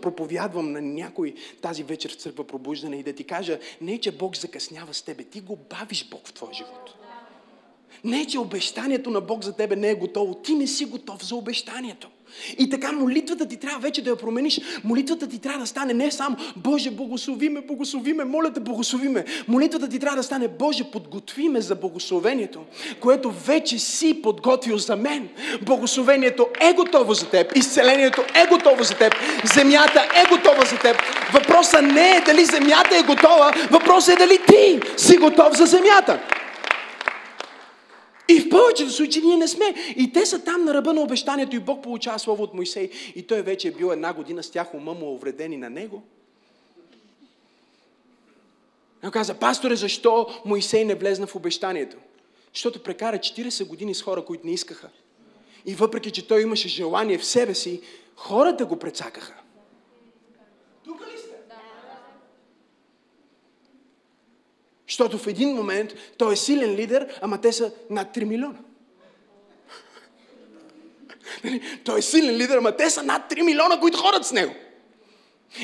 проповядвам на някой тази вечер в църква пробуждане и да ти кажа, не че Бог закъснява с тебе, ти го бавиш Бог в твоя живот. Не, че обещанието на Бог за тебе не е готово. Ти не си готов за обещанието. И така молитвата ти трябва вече да я промениш. Молитвата ти трябва да стане не само Боже, благослови ме, благослови ме, моля те, благослови ме. Молитвата ти трябва да стане Боже, подготви ме за благословението, което вече си подготвил за мен. Благословението е готово за теб. Изцелението е готово за теб. Земята е готова за теб. Въпросът не е дали земята е готова, въпросът е дали ти си готов за земята. И в повечето случаи ние не сме. И те са там на ръба на обещанието и Бог получава слово от Моисей. И той вече е бил една година с тях, ума му е увредени на него. И каза, пасторе, защо Моисей не влезна в обещанието? Защото прекара 40 години с хора, които не искаха. И въпреки, че той имаше желание в себе си, хората го прецакаха. Защото в един момент той е силен лидер, ама те са над 3 милиона. Нали? Той е силен лидер, ама те са над 3 милиона, които ходят с него.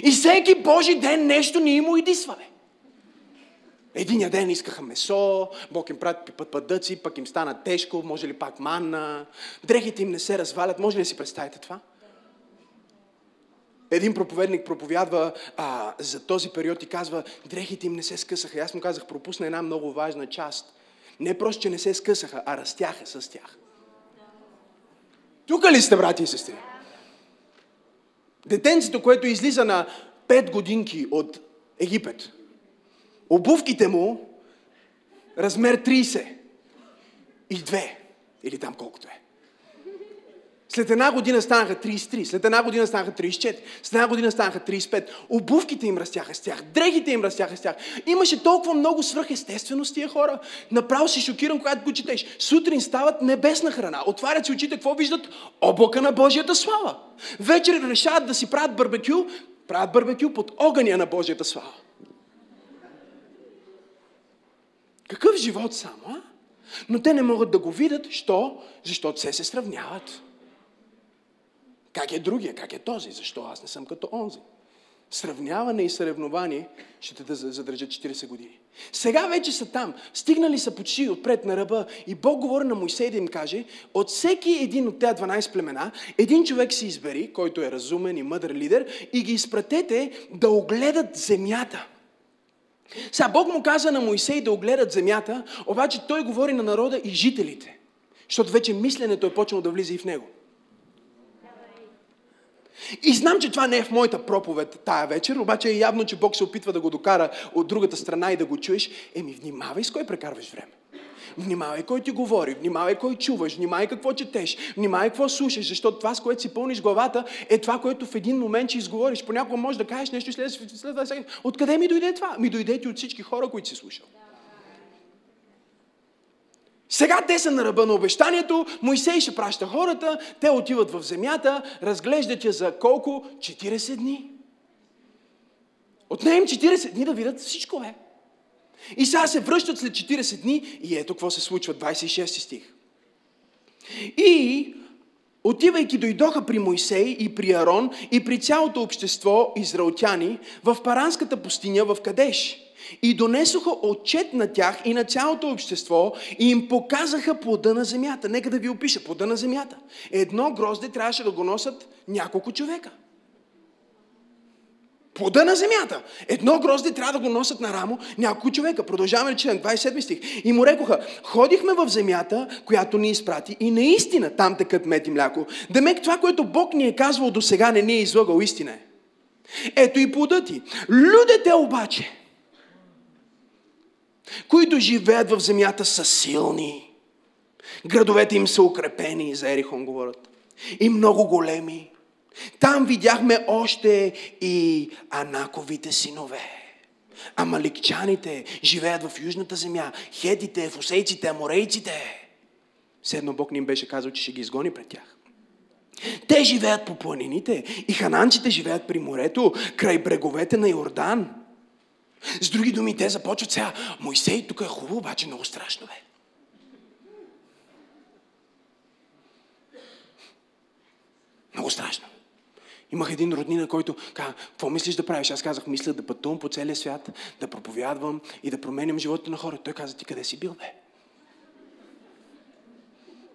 И всеки Божи ден нещо ни му идисва, бе. Единия ден искаха месо, Бог им прати пъдъци, пък им стана тежко, може ли пак манна, дрехите им не се развалят, може ли да си представите това? Един проповедник проповядва а, за този период и казва, дрехите им не се скъсаха. И аз му казах, пропусна една много важна част. Не просто, че не се скъсаха, а растяха с тях. Тук ли сте, брати и сестри? Детенцето, което излиза на 5 годинки от Египет, обувките му размер 30 и 2, или там колкото е. След една година станаха 33, след една година станаха 34, след една година станаха 35. Обувките им растяха с тях, дрехите им растяха с тях. Имаше толкова много свръхестествено с тия хора. Направо си шокиран, когато го четеш. Сутрин стават небесна храна. Отварят си очите, какво виждат? Облака на Божията слава. Вечер решават да си правят барбекю, правят барбекю под огъня на Божията слава. Какъв живот само, а? Но те не могат да го видят, що? Защото се се сравняват. Как е другия? Как е този? Защо аз не съм като онзи? Сравняване и съревнование ще те да задържат 40 години. Сега вече са там. Стигнали са почти отпред на ръба и Бог говори на Моисей да им каже, от всеки един от тези 12 племена, един човек се избери, който е разумен и мъдър лидер, и ги изпратете да огледат земята. Сега Бог му каза на Моисей да огледат земята, обаче той говори на народа и жителите. Защото вече мисленето е почнало да влиза и в него. И знам, че това не е в моята проповед тая вечер, обаче е явно, че Бог се опитва да го докара от другата страна и да го чуеш. Еми, внимавай с кой прекарваш време. Внимавай кой ти говори, внимавай кой чуваш, внимавай какво четеш, внимавай какво слушаш, защото това, с което си пълниш главата, е това, което в един момент ще изговориш. Понякога можеш да кажеш нещо след, след, след, след Откъде ми дойде това? Ми дойде ти от всички хора, които си слушал. Сега те са на ръба на обещанието, Моисей ще праща хората, те отиват в земята, разглеждат я за колко? 40 дни. Отне им 40 дни да видят всичко е. И сега се връщат след 40 дни и ето какво се случва, 26 стих. И отивайки дойдоха при Моисей и при Арон и при цялото общество израелтяни в Паранската пустиня в Кадеш. И донесоха отчет на тях и на цялото общество и им показаха плода на земята. Нека да ви опиша плода на земята. Едно грозде трябваше да го носят няколко човека. Плода на земята. Едно грозде трябва да го носят на рамо няколко човека. Продължаваме член 27 стих. И му рекоха, ходихме в земята, която ни изпрати и наистина там текат мед и мляко. Демек това, което Бог ни е казвал до сега, не ни е излагал истина. Е. Ето и плода ти. Людите обаче, които живеят в земята са силни. Градовете им са укрепени, за Ерихон говорят. И много големи. Там видяхме още и анаковите синове. Амаликчаните живеят в южната земя. Хетите, фусейците, аморейците. Седно Бог ни им беше казал, че ще ги изгони пред тях. Те живеят по планините и хананците живеят при морето, край бреговете на Йордан. С други думи, те започват сега. Моисей, тук е хубаво, обаче много страшно бе. Много страшно. Имах един роднина, който каза, какво мислиш да правиш? Аз казах, мисля да пътувам по целия свят, да проповядвам и да променям живота на хората. Той каза, ти къде си бил, бе?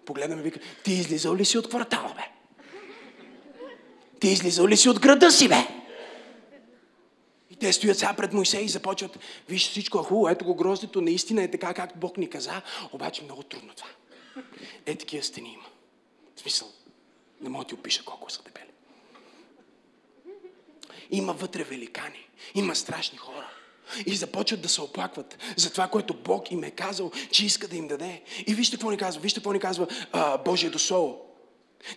Погледна ме, вика, ти излизал ли си от квартала, бе? Ти излизал ли си от града си, бе? Те стоят сега пред Моисей и започват, виж всичко е хубаво, ето го гроздето, наистина е така, както Бог ни каза, обаче много трудно това. Е, такива стени има. В смисъл, не мога ти опиша колко са дебели. Има вътре великани, има страшни хора. И започват да се оплакват за това, което Бог им е казал, че иска да им даде. И вижте какво ни казва, вижте какво ни казва а, Божието Слово.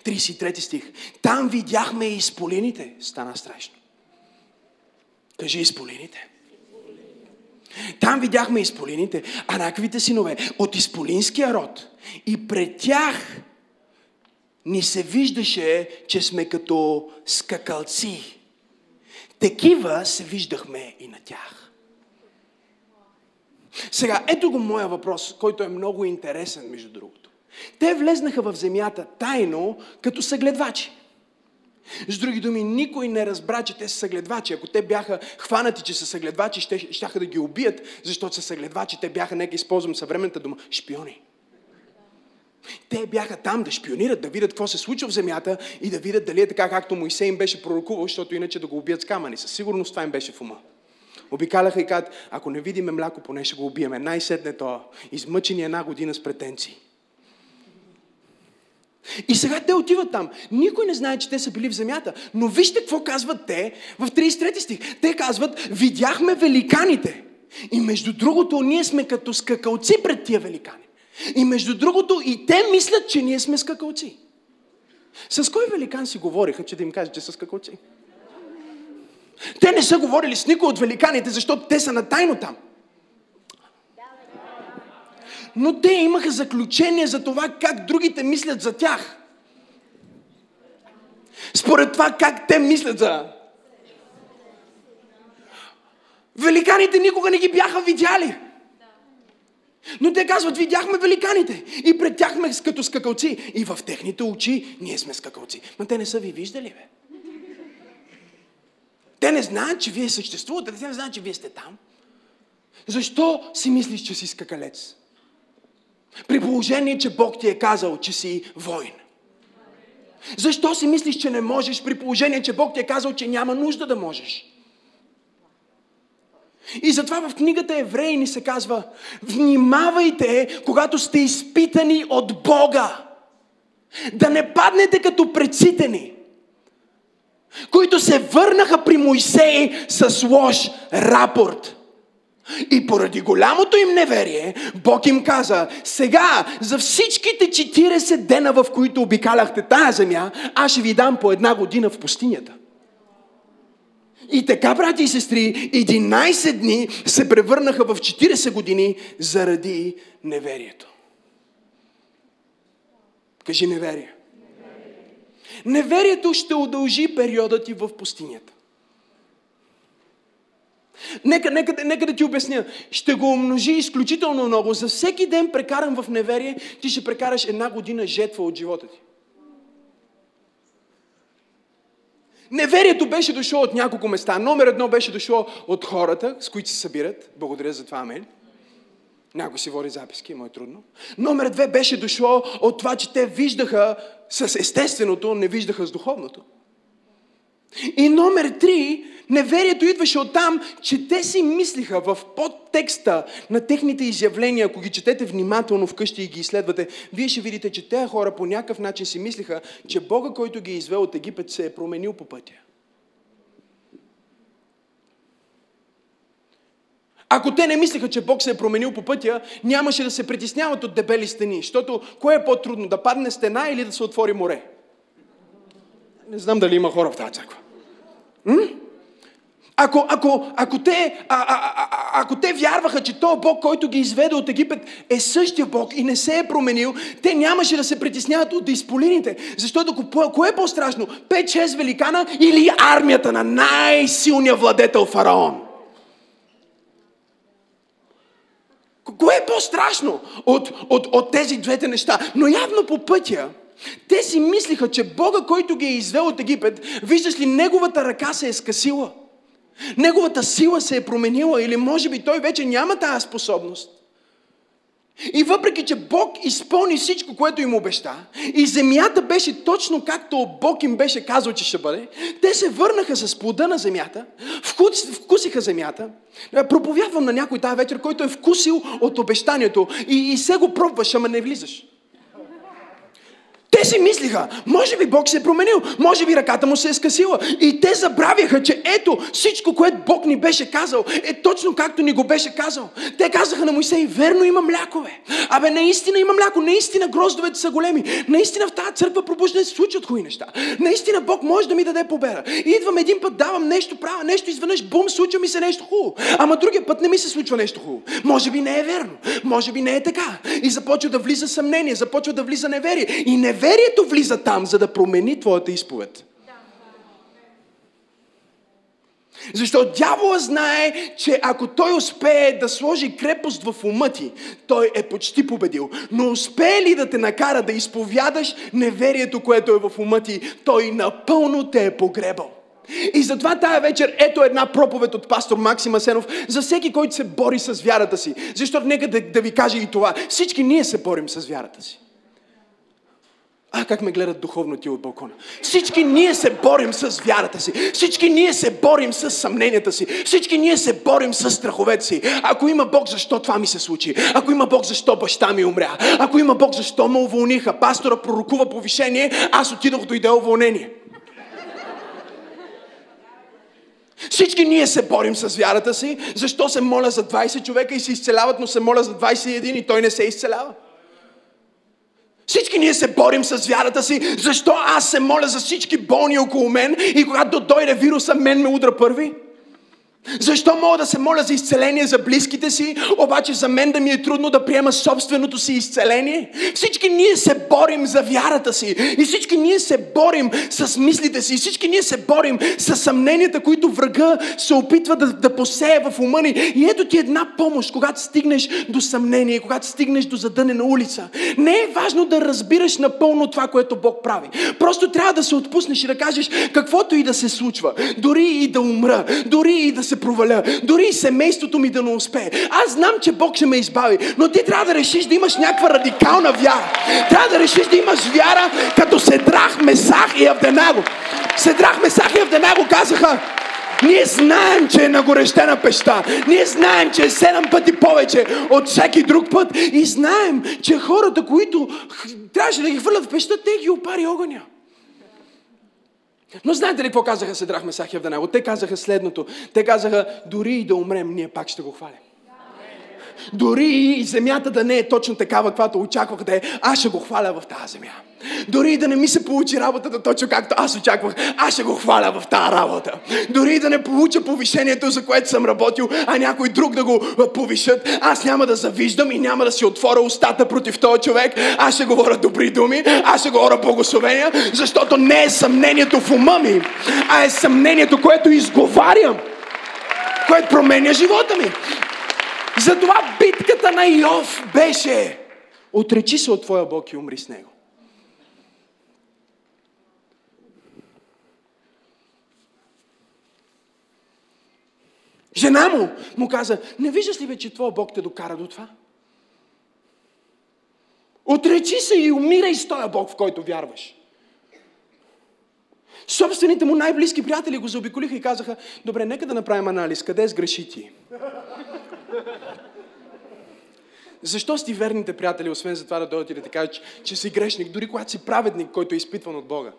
33 стих. Там видяхме и изполините. Стана страшно. Кажи изполините. Там видяхме изполините, анаковите синове от изполинския род. И пред тях ни се виждаше, че сме като скакалци. Такива се виждахме и на тях. Сега, ето го моя въпрос, който е много интересен, между другото. Те влезнаха в земята тайно, като съгледвачи. С други думи, никой не разбра, че те са съгледвачи. Ако те бяха хванати, че са съгледвачи, ще, щяха да ги убият, защото са съгледвачи. Те бяха, нека използвам съвременната дума, шпиони. Те бяха там да шпионират, да видят какво се случва в земята и да видят дали е така, както Моисей им беше пророкувал, защото иначе да го убият с камъни. Със сигурност това им беше в ума. Обикаляха и казват, ако не видиме мляко, поне ще го убиеме. Най-сетне то, измъчени една година с претенции. И сега те отиват там. Никой не знае, че те са били в земята. Но вижте какво казват те в 33 стих. Те казват, видяхме великаните. И между другото, ние сме като скакалци пред тия великани. И между другото, и те мислят, че ние сме скакалци. С кой великан си говориха, че да им кажа, че са скакалци? Те не са говорили с никой от великаните, защото те са на тайно там. Но те имаха заключение за това как другите мислят за тях. Според това как те мислят за... Великаните никога не ги бяха видяли. Но те казват, видяхме великаните и пред тях сме като скакалци. И в техните очи ние сме скакалци. Но те не са ви виждали, бе. Те не знаят, че вие съществувате, те не знаят, че вие сте там. Защо си мислиш, че си скакалец? При положение, че Бог ти е казал, че си воин. Защо си мислиш, че не можеш, при положение, че Бог ти е казал, че няма нужда да можеш? И затова в книгата Евреи ни се казва, внимавайте, когато сте изпитани от Бога. Да не паднете като прецитени, които се върнаха при Моисей с лош рапорт. И поради голямото им неверие, Бог им каза, сега за всичките 40 дена, в които обикаляхте тая земя, аз ще ви дам по една година в пустинята. И така, брати и сестри, 11 дни се превърнаха в 40 години заради неверието. Кажи неверие. Неверието ще удължи периода ти в пустинята. Нека, нека, нека да ти обясня. Ще го умножи изключително много. За всеки ден прекаран в неверие, ти ще прекараш една година жетва от живота ти. Неверието беше дошло от няколко места. Номер едно беше дошло от хората, с които се събират. Благодаря за това, амин. Някой си води записки, му е трудно. Номер две беше дошло от това, че те виждаха с естественото, не виждаха с духовното. И номер три, неверието идваше от там, че те си мислиха в подтекста на техните изявления, ако ги четете внимателно вкъщи и ги изследвате, вие ще видите, че тези хора по някакъв начин си мислиха, че Бога, който ги е извел от Египет, се е променил по пътя. Ако те не мислиха, че Бог се е променил по пътя, нямаше да се притесняват от дебели стени. Защото кое е по-трудно, да падне стена или да се отвори море? Не знам дали има хора в тази църква. М? Ако, ако, ако, те, а, а, а, ако те вярваха, че този Бог, който ги изведе от Египет, е същия Бог и не се е променил, те нямаше да се притесняват от изполините. Защото кое е по-страшно? 5-6 великана или армията на най-силния владетел фараон? Кое е по-страшно от, от, от тези двете неща? Но явно по пътя Те си мислиха, че Бога, който ги е извел от Египет, виждаш ли, неговата ръка се е скъсила. Неговата сила се е променила или може би той вече няма тази способност. И въпреки, че Бог изпълни всичко, което им обеща, и земята беше точно както Бог им беше казал, че ще бъде, те се върнаха с плода на земята, вкусиха земята. Проповядвам на някой тази вечер, който е вкусил от обещанието и, и се го пробваш, ама не влизаш. Си мислиха, може би Бог се е променил, може би ръката му се е скъсила. И те забравяха, че ето всичко, което Бог ни беше казал, е точно както ни го беше казал. Те казаха на Моисей, верно има млякове. Абе, наистина има мляко, наистина гроздовете са големи. Наистина в тази църква пробуждане се случват хубави неща. Наистина Бог може да ми даде победа. И идвам един път, давам нещо, правя нещо, изведнъж, бум, случва ми се нещо хубаво. Ама другия път не ми се случва нещо хубаво. Може би не е верно, може би не е така. И започва да влиза съмнение, започва да влиза неверие. И неверие Неверието влиза там, за да промени твоята изповед. Защото дявола знае, че ако той успее да сложи крепост в ума ти, той е почти победил. Но успее ли да те накара да изповядаш неверието, което е в ума ти, той напълно те е погребал. И затова тая вечер ето една проповед от пастор Максим Асенов за всеки, който се бори с вярата си. Защото нека да, да ви кажа и това. Всички ние се борим с вярата си. А, как ме гледат духовно ти от балкона. Всички ние се борим с вярата си. Всички ние се борим с съмненията си. Всички ние се борим с страховете си. Ако има Бог, защо това ми се случи? Ако има Бог, защо баща ми умря? Ако има Бог, защо ме уволниха? Пастора пророкува повишение, аз отидох дойде уволнение. Всички ние се борим с вярата си. Защо се моля за 20 човека и се изцеляват, но се моля за 21 и той не се изцелява? Всички ние се борим с вярата си. Защо аз се моля за всички болни около мен и когато дойде вируса, мен ме удра първи? Защо мога да се моля за изцеление за близките си, обаче за мен да ми е трудно да приема собственото си изцеление? Всички ние се борим за вярата си и всички ние се борим с мислите си и всички ние се борим с съмненията, които врага се опитва да, да посее в ума ни. И ето ти една помощ, когато стигнеш до съмнение, когато стигнеш до задънена улица. Не е важно да разбираш напълно това, което Бог прави. Просто трябва да се отпуснеш и да кажеш каквото и да се случва, дори и да умра, дори и да се се проваля. Дори и семейството ми да не успее. Аз знам, че Бог ще ме избави, но ти трябва да решиш да имаш някаква радикална вяра. Трябва да решиш да имаш вяра, като Седрах, Месах и Авденаго. Седрах, Месах и Авденаго казаха, ние знаем, че е нагорещена пеща. Ние знаем, че е седем пъти повече от всеки друг път. И знаем, че хората, които трябваше да ги хвърлят в пеща, те ги опари огъня. Но знаете ли какво казаха Седрах, Месах и? Те казаха следното. Те казаха, дори и да умрем, ние пак ще го хвалим. Дори и земята да не е точно такава, каквато очаквах да е, аз ще го хваля в тази земя. Дори и да не ми се получи работата точно както аз очаквах, аз ще го хваля в тази работа. Дори и да не получа повишението, за което съм работил, а някой друг да го повишат, аз няма да завиждам и няма да си отворя устата против този човек. Аз ще говоря добри думи, аз ще говоря благословения, защото не е съмнението в ума ми, а е съмнението, което изговарям, което променя живота ми. Затова битката на Йов беше отречи се от твоя Бог и умри с него. Жена му му каза, не виждаш ли бе, че твоя Бог те докара до това? Отречи се и умирай с този Бог, в който вярваш. Собствените му най-близки приятели го заобиколиха и казаха, добре, нека да направим анализ, къде сгреши ти? Защо си верните приятели, освен за това да дойдат и да ти кажат, че, че си грешник, дори когато си праведник, който е изпитван от Бога?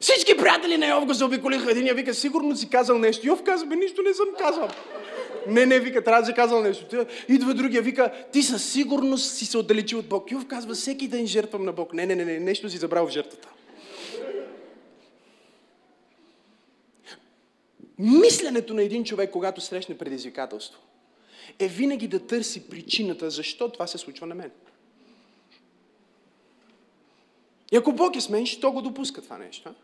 Всички приятели на Йов го заобиколиха. Единия вика, сигурно си казал нещо. Йов казва, бе, нищо не съм казал. Не, не, вика, трябва да си казал нещо. Идва другия, вика, ти със сигурност си се отдалечи от Бог. Йов казва, всеки ден жертвам на Бог. Не, не, не, не, нещо си забрал в жертвата. Мисленето на един човек, когато срещне предизвикателство, е винаги да търси причината, защо това се случва на мен. И ако Бог е с мен, ще го допуска това нещо.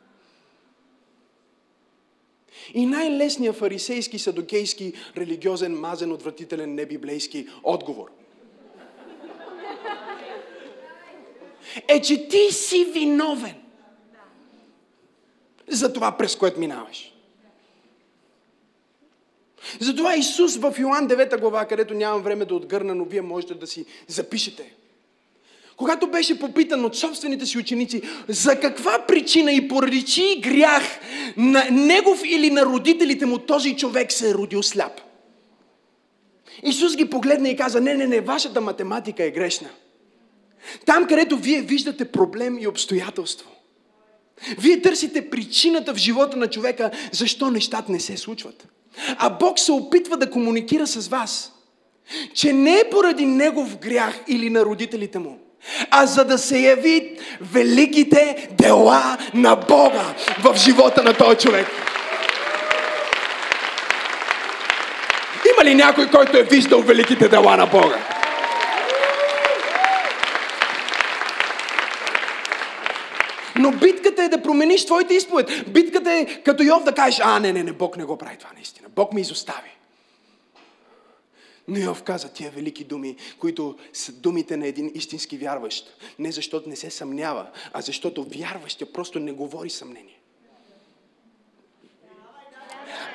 И най-лесният фарисейски, садокейски, религиозен, мазен, отвратителен, небиблейски отговор. е, че ти си виновен за това, през което минаваш. Затова Исус в Йоан 9 глава, където нямам време да отгърна, но вие можете да си запишете. Когато беше попитан от собствените си ученици за каква причина и поради чий грях на негов или на родителите му този човек се е родил сляп. Исус ги погледна и каза, не, не, не, вашата математика е грешна. Там, където вие виждате проблем и обстоятелство, вие търсите причината в живота на човека, защо нещата не се случват. А Бог се опитва да комуникира с вас, че не е поради негов грях или на родителите му, а за да се яви великите дела на Бога в живота на този човек. Има ли някой, който е виждал великите дела на Бога? Но битката е да промениш твоите изповед. Битката е като Йов да кажеш, а не, не, не, Бог не го прави това наистина. Бог ме изостави. Но Йов каза тия велики думи, които са думите на един истински вярващ. Не защото не се съмнява, а защото вярващия просто не говори съмнение.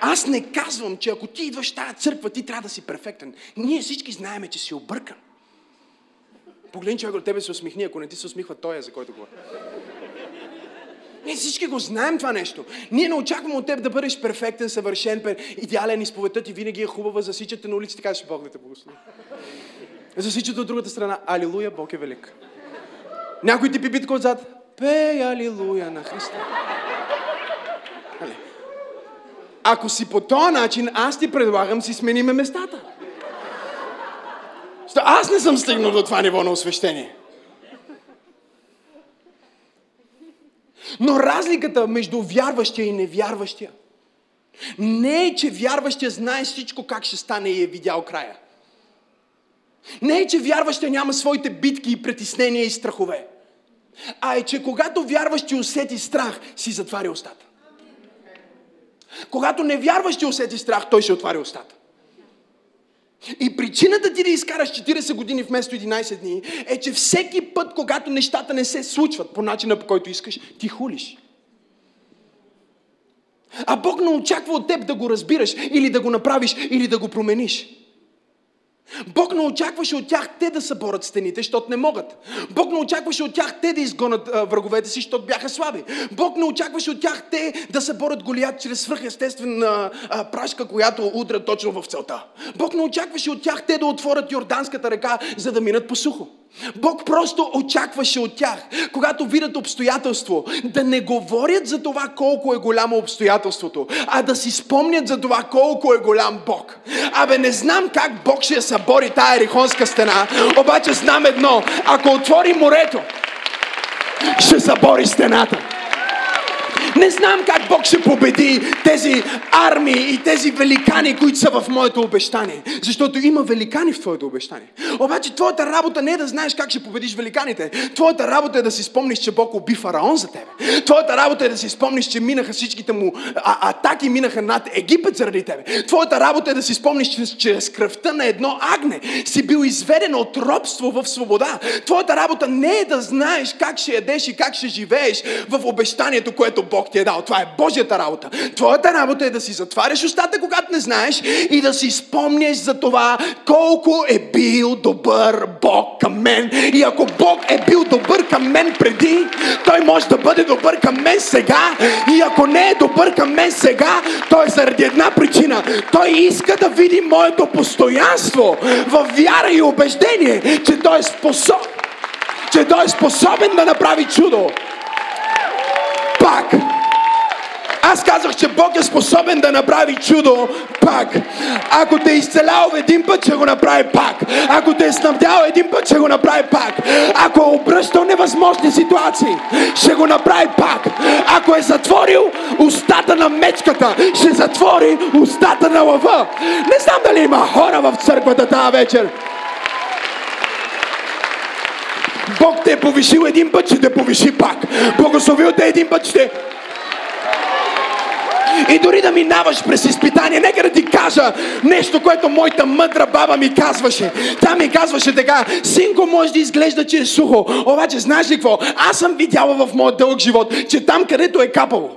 Аз не казвам, че ако ти идваш в тази църква, ти трябва да си перфектен. Ние всички знаеме, че си объркан. Погледни човек от тебе се усмихни, ако не ти се усмихва той, за който говори. Ние всички го знаем това нещо. Ние не очакваме от теб да бъдеш перфектен, съвършен, идеален, изповедта ти винаги е хубава, засичате на улиците, кажеш Бог да те благослови. Засичате от другата страна, Алилуя, Бог е велик. Някой ти пипитка отзад, пей Алилуя на Христа. Али. Ако си по този начин, аз ти предлагам си смениме местата. Аз не съм стигнал до това ниво на освещение. Но разликата между вярващия и невярващия не е, че вярващия знае всичко как ще стане и е видял края. Не е, че вярващия няма своите битки и притеснения и страхове. А е, че когато вярващи усети страх, си затваря устата. Когато невярващи усети страх, той ще отваря устата. И причината ти да изкараш 40 години вместо 11 дни е, че всеки път, когато нещата не се случват по начина, по който искаш, ти хулиш. А Бог не очаква от теб да го разбираш, или да го направиш, или да го промениш. Бог не очакваше от тях те да съборят стените, защото не могат. Бог не очакваше от тях те да изгонят а, враговете си, защото бяха слаби. Бог не очакваше от тях те да съборят Голият чрез свръхестествена прашка, която удра точно в целта. Бог не очакваше от тях те да отворят Йорданската река, за да минат по сухо. Бог просто очакваше от тях, когато видят обстоятелство, да не говорят за това колко е голямо обстоятелството, а да си спомнят за това колко е голям Бог. Абе, не знам как Бог ще събори тая рихонска стена, обаче знам едно. Ако отвори морето, ще събори стената. Не знам как Бог ще победи тези армии и тези великани, които са в моето обещание. Защото има великани в твоето обещание. Обаче твоята работа не е да знаеш как ще победиш великаните. Твоята работа е да си спомниш, че Бог уби фараон за тебе. Твоята работа е да си спомниш, че минаха всичките му а- атаки, минаха над Египет заради тебе. Твоята работа е да си спомниш, че чрез кръвта на едно агне си бил изведен от робство в свобода. Твоята работа не е да знаеш как ще ядеш и как ще живееш в обещанието, което Бог ти е дал. Това е Божията работа. Твоята работа е да си затваряш устата, когато не знаеш и да си спомняш за това колко е бил добър Бог към мен. И ако Бог е бил добър към мен преди, Той може да бъде добър към мен сега. И ако не е добър към мен сега, Той е заради една причина. Той иска да види моето постоянство в вяра и убеждение, че Той е способен че Той е способен да направи чудо. Пак. Аз казах, че Бог е способен да направи чудо пак. Ако те е изцелял един път, ще го направи пак. Ако те е снабдял един път, ще го направи пак. Ако е обръщал невъзможни ситуации, ще го направи пак. Ако е затворил устата на мечката, ще затвори устата на лъва. Не знам дали има хора в църквата тази вечер. Бог те е повишил един път, ще те повиши пак. Благословил те един път, ще... И дори да минаваш през изпитание, нека да ти кажа, нещо, което моята мъдра баба ми казваше. Тя ми казваше така, синко може да изглежда, че е сухо, обаче знаеш ли какво? Аз съм видяла в моят дълъг живот, че там където е капало,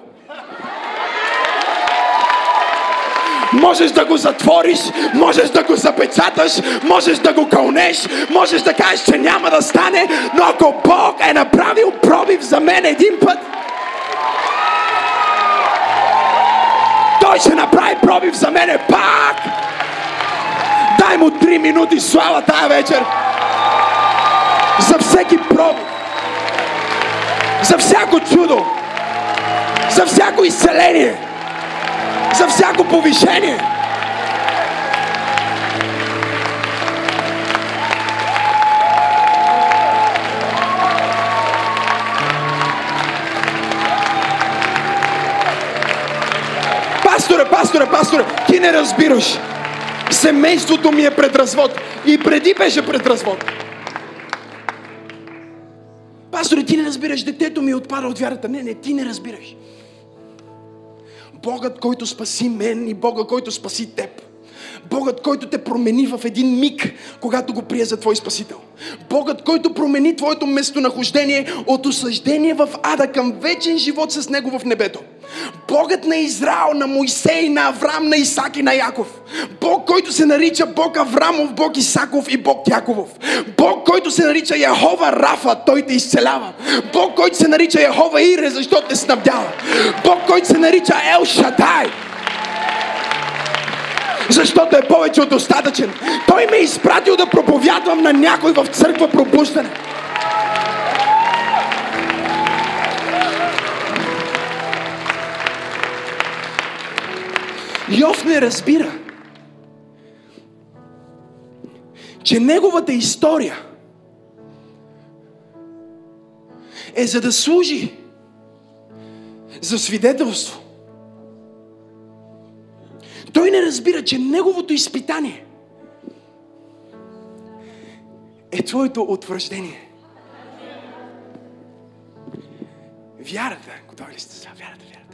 Можеш да го затвориш, можеш да го запечаташ, можеш да го кълнеш, можеш да кажеш, че няма да стане, но ако Бог е направил пробив за мен един път, ще направи пробив за мене пак. Дай му три минути слава тая вечер. За всеки пробив. За всяко чудо. За всяко изцеление за всяко повишение. Пасторе, пасторе, пасторе, ти не разбираш. Семейството ми е пред развод. И преди беше пред развод. Пасторе, ти не разбираш, детето ми е отпада от вярата. Не, не, ти не разбираш. Богът, който спаси мен и Бога, който спаси теб. Богът, който те промени в един миг, когато го прие за твой спасител. Богът, който промени твоето местонахождение от осъждение в ада към вечен живот с него в небето. Богът на Израел, на Моисей, на Авраам, на Исак и на Яков. Бог, който се нарича Бог Аврамов, Бог Исаков и Бог Яковов. Бог, който се нарича Яхова Рафа, Той те изцелява. Бог, който се нарича Яхова Ире, защото те снабдява. Бог, който се нарича Ел Шадай, защото е повече от достатъчен. Той ме е изпратил да проповядвам на някой в църква пробуждане. Йов не разбира, че неговата история е за да служи за свидетелство. Той не разбира, че неговото изпитание е твоето утвърждение. Вярата, готови ли сте за вярата, вярата?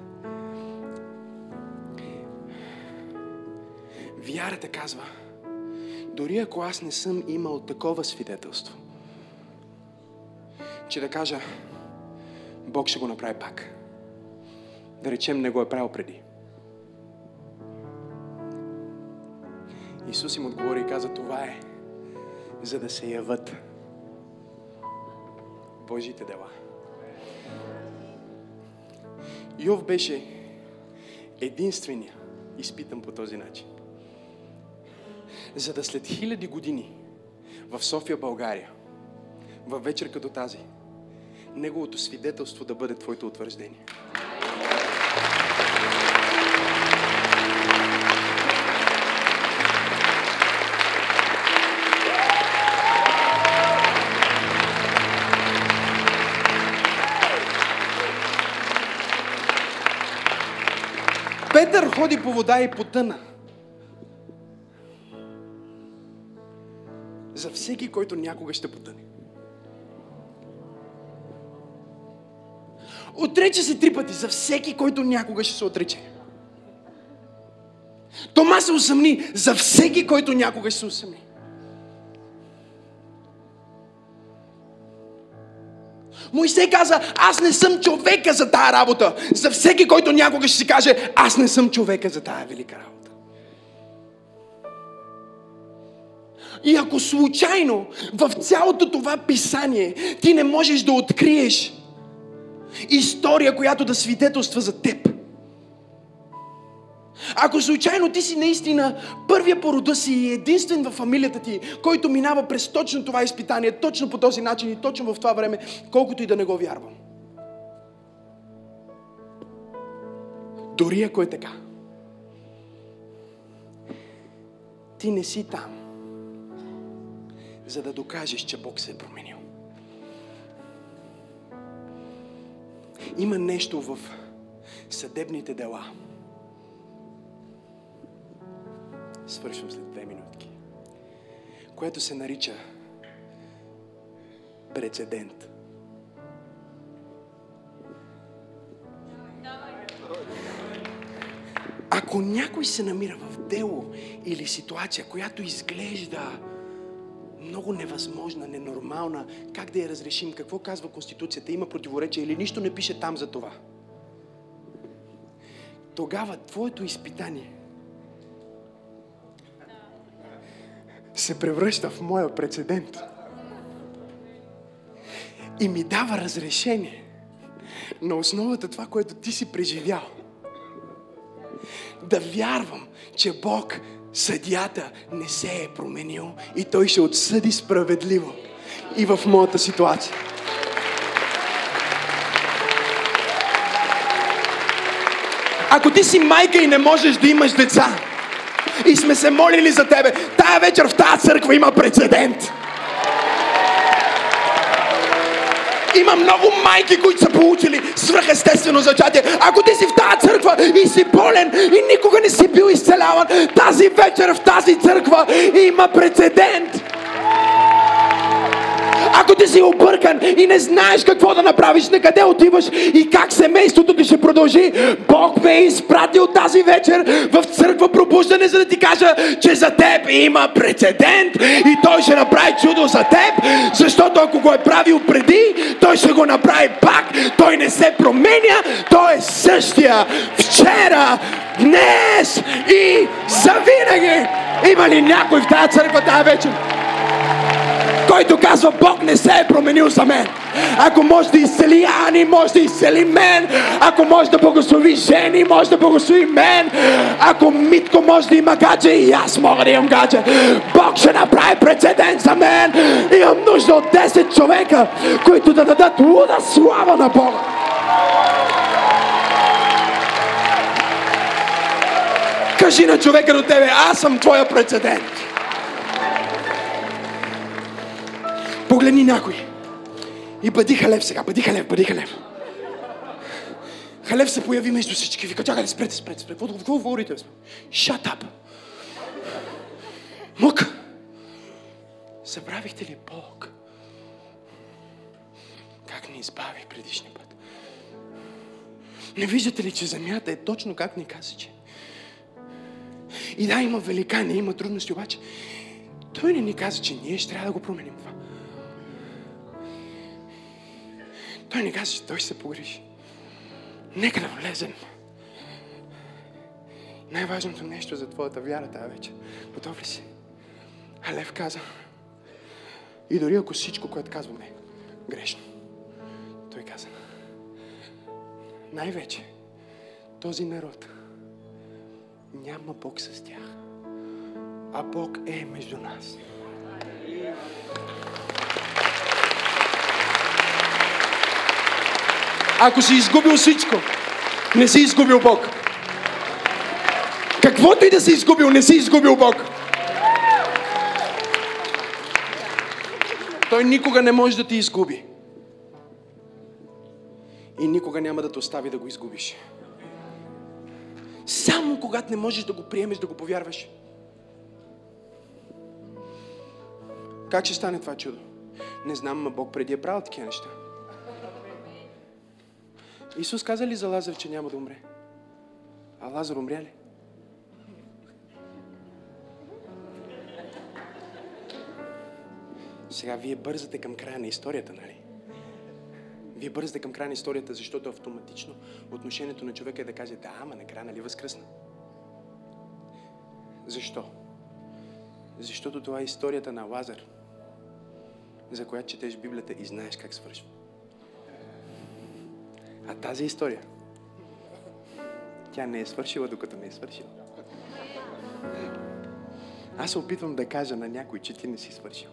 Вярата казва, дори ако аз не съм имал такова свидетелство, че да кажа, Бог ще го направи пак. Да речем, не го е правил преди. Исус им отговори и каза, това е, за да се яват Божите дела. Йов беше единствения, изпитан по този начин. За да след хиляди години в София, България, във вечер като тази, неговото свидетелство да бъде твоето утвърждение. Петър ходи по вода и потъна. За всеки, който някога ще потъне. Отрече се три пъти за всеки, който някога ще се отрече. Тома се усъмни за всеки, който някога ще се усъмни. Моисей каза, аз не съм човека за тая работа. За всеки, който някога ще си каже, аз не съм човека за тая велика работа. И ако случайно в цялото това писание ти не можеш да откриеш история, която да свидетелства за теб, ако случайно ти си наистина първия по рода си и единствен в фамилията ти, който минава през точно това изпитание, точно по този начин и точно в това време, колкото и да не го вярвам. Дори ако е така, ти не си там, за да докажеш, че Бог се е променил. Има нещо в съдебните дела – свършвам след две минутки, което се нарича прецедент. Ако някой се намира в дело или ситуация, която изглежда много невъзможна, ненормална, как да я разрешим, какво казва Конституцията, има противоречие или нищо не пише там за това. Тогава твоето изпитание се превръща в моя прецедент. И ми дава разрешение на основата това, което ти си преживял. Да вярвам, че Бог, съдията, не се е променил и Той ще отсъди справедливо и в моята ситуация. Ако ти си майка и не можеш да имаш деца, и сме се молили за тебе, тая вечер в тази църква има прецедент. Има много майки, които са получили свръхестествено зачатие. Ако ти си в тази църква и си болен и никога не си бил изцеляван, тази вечер в тази църква има прецедент. Ако ти си объркан и не знаеш какво да направиш, на къде отиваш и как семейството ти ще продължи, Бог ме е изпратил тази вечер в църква пробуждане, за да ти кажа, че за теб има прецедент и Той ще направи чудо за теб, защото ако го е правил преди, Той ще го направи пак. Той не се променя, Той е същия вчера, днес и завинаги. Има ли някой в тази църква тази вечер? Който казва Бог не се е променил за мен. Ако може да изцели Ани, може да изцели мен. Ако може да благослови жени, може да благослови мен. Ако Митко може да има гадже, и аз мога да имам гадже. Бог ще направи прецедент за мен. Имам нужда от 10 човека, които да дадат луда слава на Бога. Кажи на човека до тебе, аз съм твоя прецедент. Погледни някой. И бъди халев сега, бъди халев, бъди халев. Халев се появи между всички. Вика, чакай, спрете, спрете, спрете. Какво, какво говорите? Shut up. Мук. Забравихте ли Бог? Как ни избави предишния път? Не виждате ли, че земята е точно как ни каза, че? И да, има великани, има трудности, обаче той не ни каза, че ние ще трябва да го променим Той ни каза, че той се погрижи. Нека да влезем. Най-важното нещо за твоята вяра тази вечер. Готов ли си? А каза, и дори ако всичко, което казваме, е грешно, той каза, най-вече този народ няма Бог с тях, а Бог е между нас. Ако си изгубил всичко, не си изгубил Бог. Каквото и да си изгубил, не си изгубил Бог. Той никога не може да ти изгуби. И никога няма да те остави да го изгубиш. Само когато не можеш да го приемеш, да го повярваш. Как ще стане това чудо? Не знам, но Бог преди е правил такива неща. Исус каза ли за Лазар, че няма да умре? А Лазар умря ли? Сега вие бързате към края на историята, нали? Вие бързате към края на историята, защото автоматично отношението на човека е да каже, да, ама накрая нали възкръсна? Защо? Защото това е историята на Лазар, за която четеш Библията и знаеш как свършва. А тази история, тя не е свършила, докато не е свършила. Аз се опитвам да кажа на някой, че ти не си свършил.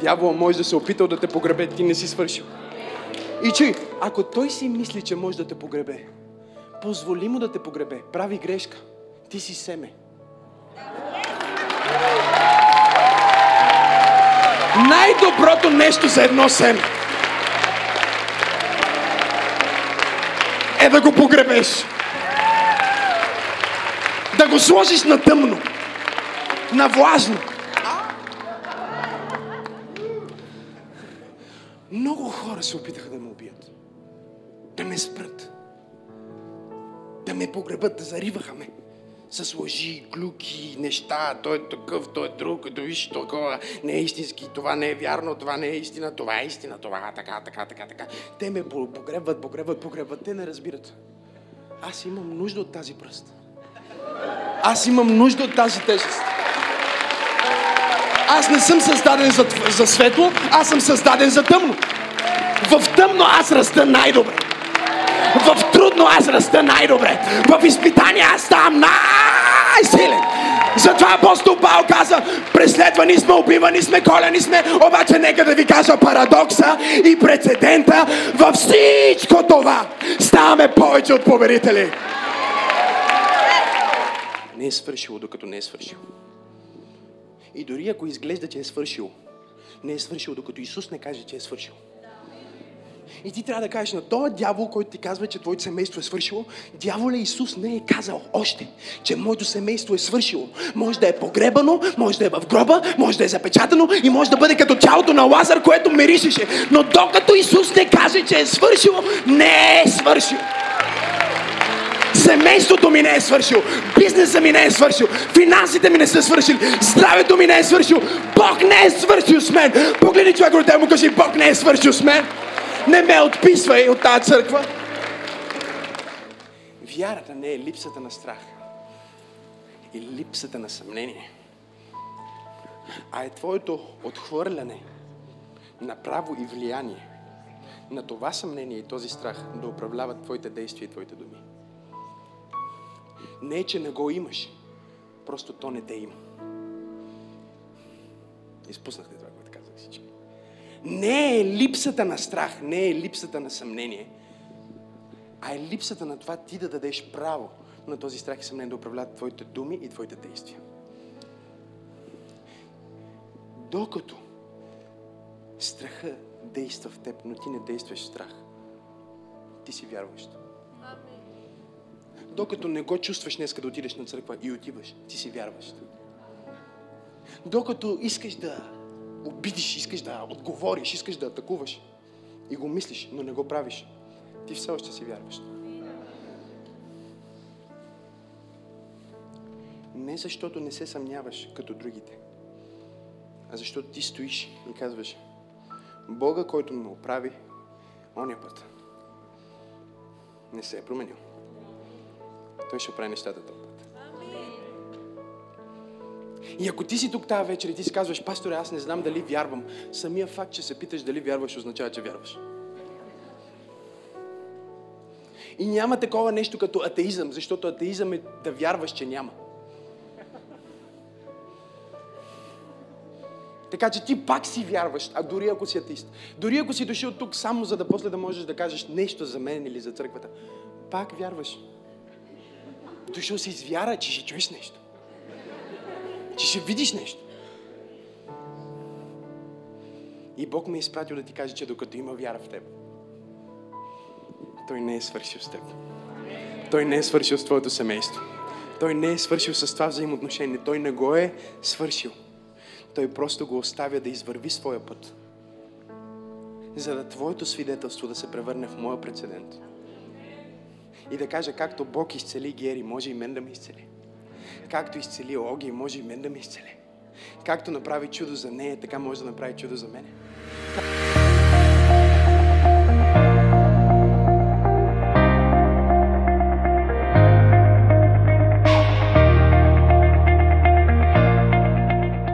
Дявола може да се опитал да те погребе, ти не си свършил. И че, ако той си мисли, че може да те погребе, позволи му да те погребе. Прави грешка. Ти си семе. Най-доброто нещо за едно семе е да го погребеш. Да го сложиш на тъмно, на влажно. Много хора се опитаха да ме убият. Да ме спрат. Да ме погребат, да зариваха ме. С лъжи, глуки, неща, той е такъв, той е друг, да виж такова, не е истински, това не е вярно, това не е истина, това е истина, това е така, така, така, така. Те ме погребват, погребват, погребват, те не разбират. Аз имам нужда от тази пръст. Аз имам нужда от тази тежест. Аз не съм създаден за, за светло, аз съм създаден за тъмно. В тъмно аз раста най-добре. В трудно аз раста най-добре. В изпитание аз ставам най-силен. Затова апостол Павел каза, преследвани сме, убивани сме, колени сме, обаче нека да ви кажа парадокса и прецедента. Във всичко това ставаме повече от победители. Не е свършило, докато не е свършило. И дори ако изглежда, че е свършил, не е свършил, докато Исус не каже, че е свършил. И ти трябва да кажеш на този дявол, който ти казва, че твоето семейство е свършило, дяволе Исус не е казал още, че моето семейство е свършило. Може да е погребано, може да е в гроба, може да е запечатано и може да бъде като тялото на Лазар, което миришеше. Но докато Исус не каже, че е свършило, не е свършило. Семейството ми не е свършил. Бизнеса ми не е свършил. Финансите ми не са свършили. Здравето ми не е свършил. Бог не е свършил с мен. Погледни човек му кажи, Бог не е свършил с мен. Не ме отписвай от тази църква. Вярата не е липсата на страх и липсата на съмнение, а е твоето отхвърляне на право и влияние на това съмнение и този страх да управляват твоите действия и твоите думи. Не е, че не го имаш, просто то не те има. Изпуснахте Не е липсата на страх, не е липсата на съмнение, а е липсата на това ти да дадеш право на този страх и съмнение да управляват твоите думи и твоите действия. Докато страха действа в теб, но ти не действаш страх, ти си вярващ. Докато не го чувстваш днес да отидеш на църква и отиваш, ти си вярващ. Докато искаш да обидиш, искаш да отговориш, искаш да атакуваш и го мислиш, но не го правиш, ти все още си вярващ. Не защото не се съмняваш като другите, а защото ти стоиш и казваш, Бога, който ме оправи, оня път, не се е променил. Той ще оправи нещата път. И ако ти си тук тази вечер и ти си казваш, пасторе, аз не знам дали вярвам, самия факт, че се питаш дали вярваш, означава, че вярваш. И няма такова нещо като атеизъм, защото атеизъм е да вярваш, че няма. Така че ти пак си вярваш, а дори ако си атеист. Дори ако си дошъл тук само за да после да можеш да кажеш нещо за мен или за църквата, пак вярваш. Дошъл си с вяра, че ще чуеш нещо. Че ще видиш нещо. И Бог ме е изпратил да ти каже, че докато има вяра в теб, Той не е свършил с теб. Той не е свършил с твоето семейство. Той не е свършил с това взаимоотношение. Той не го е свършил. Той просто го оставя да извърви своя път. За да твоето свидетелство да се превърне в моя прецедент и да кажа, както Бог изцели Гери, може и мен да ме изцели. Както изцели Оги, може и мен да ме изцели. Както направи чудо за нея, така може да направи чудо за мене.